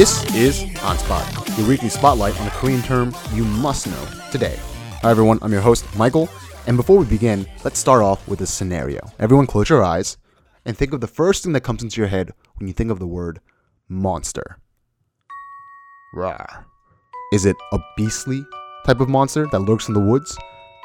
This is Hanspot, your weekly spotlight on a Korean term you must know today. Hi everyone, I'm your host, Michael, and before we begin, let's start off with a scenario. Everyone close your eyes and think of the first thing that comes into your head when you think of the word monster. Rawr. Is it a beastly type of monster that lurks in the woods?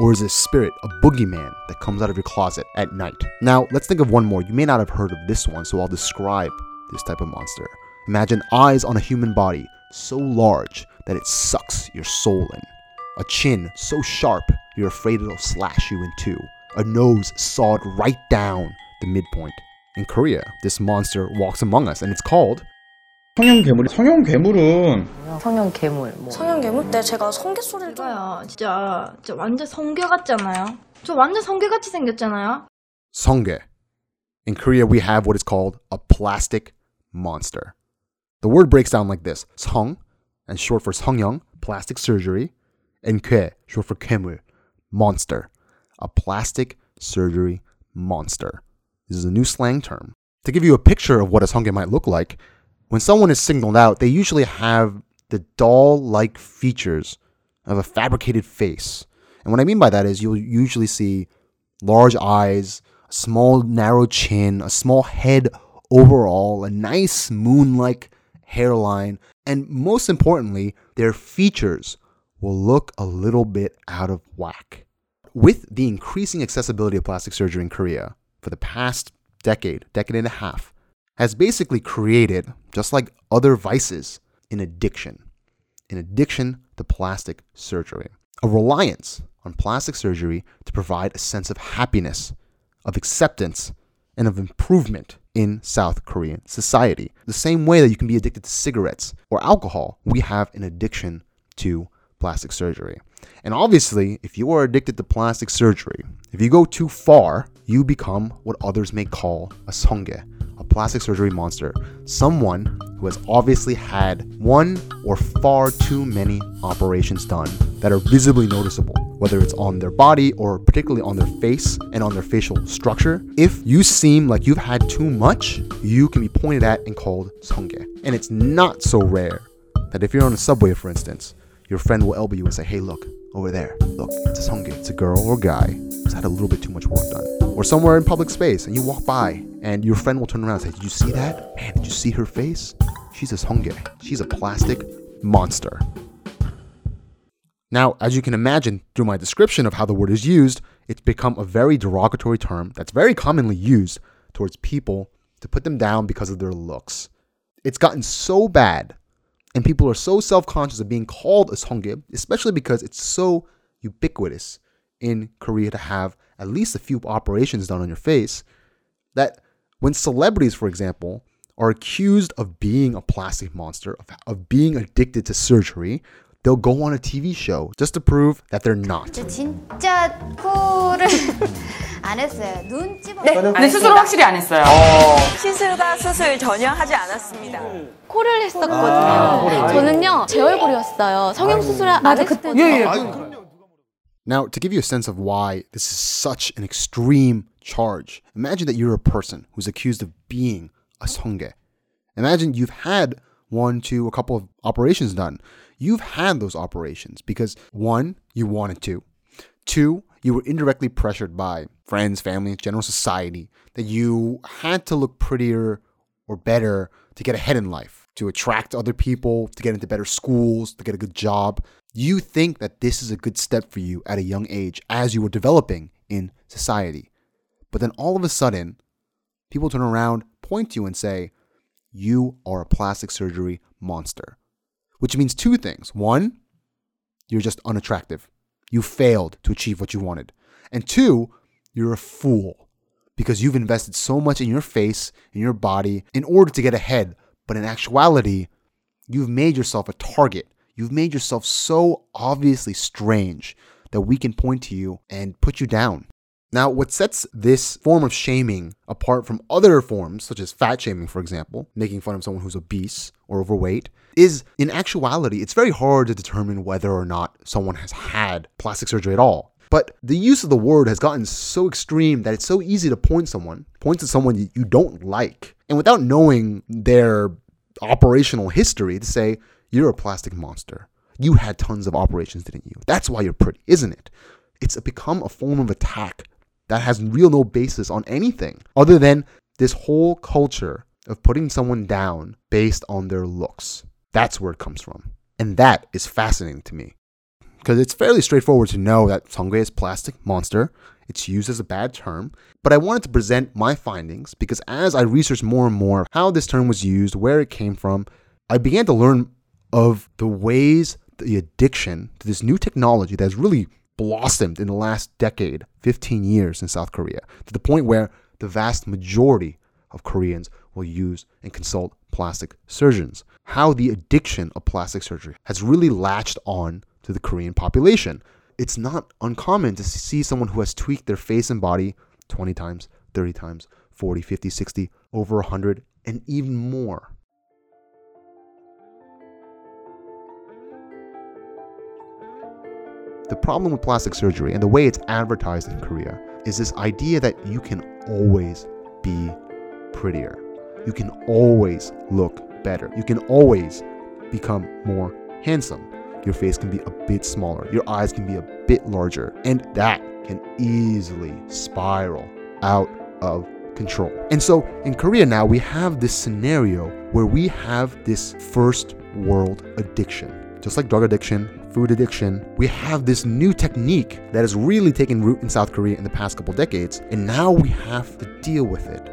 Or is it a spirit, a boogeyman that comes out of your closet at night? Now, let's think of one more. You may not have heard of this one, so I'll describe this type of monster. Imagine eyes on a human body so large that it sucks your soul in. A chin so sharp you're afraid it'll slash you in two. A nose sawed right down the midpoint. In Korea, this monster walks among us and it's called 성형 괴물이 성형 괴물은 성형 괴물 뭐 성형 괴물? 네, 제가 성게 소리를 좀 제가요 진짜 진짜 완전 성게 같잖아요. 저 완전 성게 같이 생겼잖아요. Songge. In Korea, we have what is called a plastic monster. The word breaks down like this Song, and short for Songyong, plastic surgery, and short for Kemur, monster. A plastic surgery monster. This is a new slang term. To give you a picture of what a Songyong might look like, when someone is singled out, they usually have the doll like features of a fabricated face. And what I mean by that is you'll usually see large eyes, a small narrow chin, a small head overall, a nice moon like hairline, and most importantly, their features will look a little bit out of whack. With the increasing accessibility of plastic surgery in Korea for the past decade, decade and a half, has basically created, just like other vices, an addiction. An addiction to plastic surgery. A reliance on plastic surgery to provide a sense of happiness, of acceptance, and of improvement in South Korean society. The same way that you can be addicted to cigarettes or alcohol, we have an addiction to plastic surgery. And obviously, if you are addicted to plastic surgery, if you go too far, you become what others may call a songe, a plastic surgery monster, someone who has obviously had one or far too many operations done that are visibly noticeable, whether it's on their body or particularly on their face and on their facial structure. If you seem like you've had too much, you can be pointed at and called songe. And it's not so rare that if you're on a subway, for instance, your friend will elbow you and say, hey, look, over there. Look, it's a songe. It's a girl or guy who's had a little bit too much work done. Or somewhere in public space and you walk by and your friend will turn around and say, did you see that? Man, did you see her face? She's a songe. She's a plastic monster. Now, as you can imagine through my description of how the word is used, it's become a very derogatory term that's very commonly used towards people to put them down because of their looks. It's gotten so bad, and people are so self conscious of being called a songe, especially because it's so ubiquitous in Korea to have at least a few operations done on your face, that when celebrities, for example, are accused of being a plastic monster, of, of being addicted to surgery, they'll go on a TV show just to prove that they're not. 진짜 코를 안 했어요. 눈 찝어. 근데 스스로 확실히 안 했어요. 시술과 수술 전혀 하지 않았습니다. 코를 했었거든요. 저는요 제 얼굴이었어요. 성형 수술 안 했을 때 Now, to give you a sense of why this is such an extreme charge, imagine that you're a person who's accused of being a songe. Imagine you've had one, two, a couple of operations done. You've had those operations because one, you wanted to. Two, you were indirectly pressured by friends, family, general society that you had to look prettier or better to get ahead in life, to attract other people, to get into better schools, to get a good job. You think that this is a good step for you at a young age as you were developing in society. But then all of a sudden, people turn around, point to you, and say, You are a plastic surgery monster. Which means two things. One, you're just unattractive. You failed to achieve what you wanted. And two, you're a fool because you've invested so much in your face, in your body, in order to get ahead. But in actuality, you've made yourself a target. You've made yourself so obviously strange that we can point to you and put you down. Now, what sets this form of shaming apart from other forms, such as fat shaming, for example, making fun of someone who's obese or overweight, is in actuality, it's very hard to determine whether or not someone has had plastic surgery at all. But the use of the word has gotten so extreme that it's so easy to point someone, point to someone you don't like, and without knowing their operational history to say, you're a plastic monster. You had tons of operations, didn't you? That's why you're pretty, isn't it? It's become a form of attack that has real no basis on anything other than this whole culture of putting someone down based on their looks. That's where it comes from. And that is fascinating to me. Because it's fairly straightforward to know that Songgue is plastic monster. It's used as a bad term. But I wanted to present my findings because as I researched more and more how this term was used, where it came from, I began to learn of the ways the addiction to this new technology that has really blossomed in the last decade, 15 years in South Korea, to the point where the vast majority of Koreans will use and consult plastic surgeons. How the addiction of plastic surgery has really latched on to the Korean population. It's not uncommon to see someone who has tweaked their face and body 20 times, 30 times, 40, 50, 60, over 100, and even more. The problem with plastic surgery and the way it's advertised in Korea is this idea that you can always be prettier. You can always look better. You can always become more handsome. Your face can be a bit smaller. Your eyes can be a bit larger. And that can easily spiral out of control. And so in Korea now, we have this scenario where we have this first world addiction. Just like drug addiction, food addiction, we have this new technique that has really taken root in South Korea in the past couple decades, and now we have to deal with it.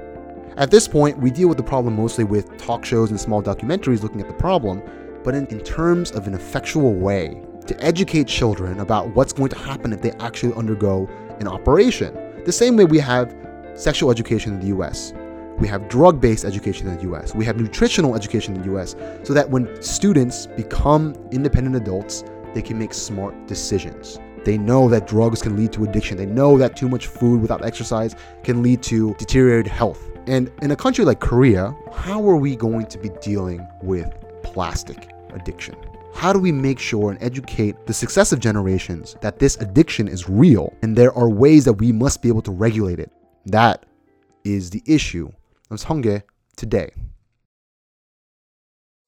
At this point, we deal with the problem mostly with talk shows and small documentaries looking at the problem, but in, in terms of an effectual way to educate children about what's going to happen if they actually undergo an operation. The same way we have sexual education in the US, we have drug based education in the US, we have nutritional education in the US, so that when students become independent adults, they can make smart decisions. They know that drugs can lead to addiction. They know that too much food without exercise can lead to deteriorated health. And in a country like Korea, how are we going to be dealing with plastic addiction? How do we make sure and educate the successive generations that this addiction is real and there are ways that we must be able to regulate it? That is the issue of Songgue today.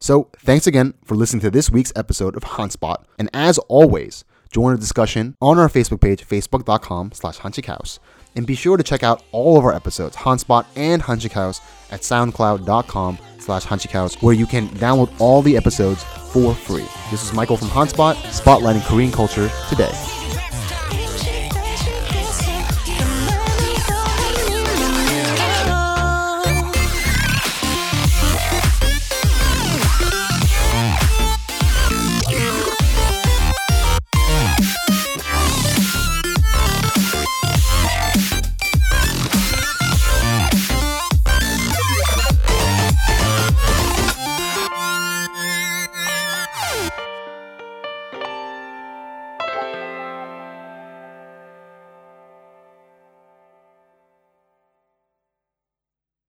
So, thanks again for listening to this week's episode of Hanspot. And as always, join our discussion on our Facebook page, facebook.com slash Hanchikhouse. And be sure to check out all of our episodes, Hanspot and Hanchikhouse, at soundcloud.com slash Hanchikhouse, where you can download all the episodes for free. This is Michael from Hanspot, spotlighting Korean culture today.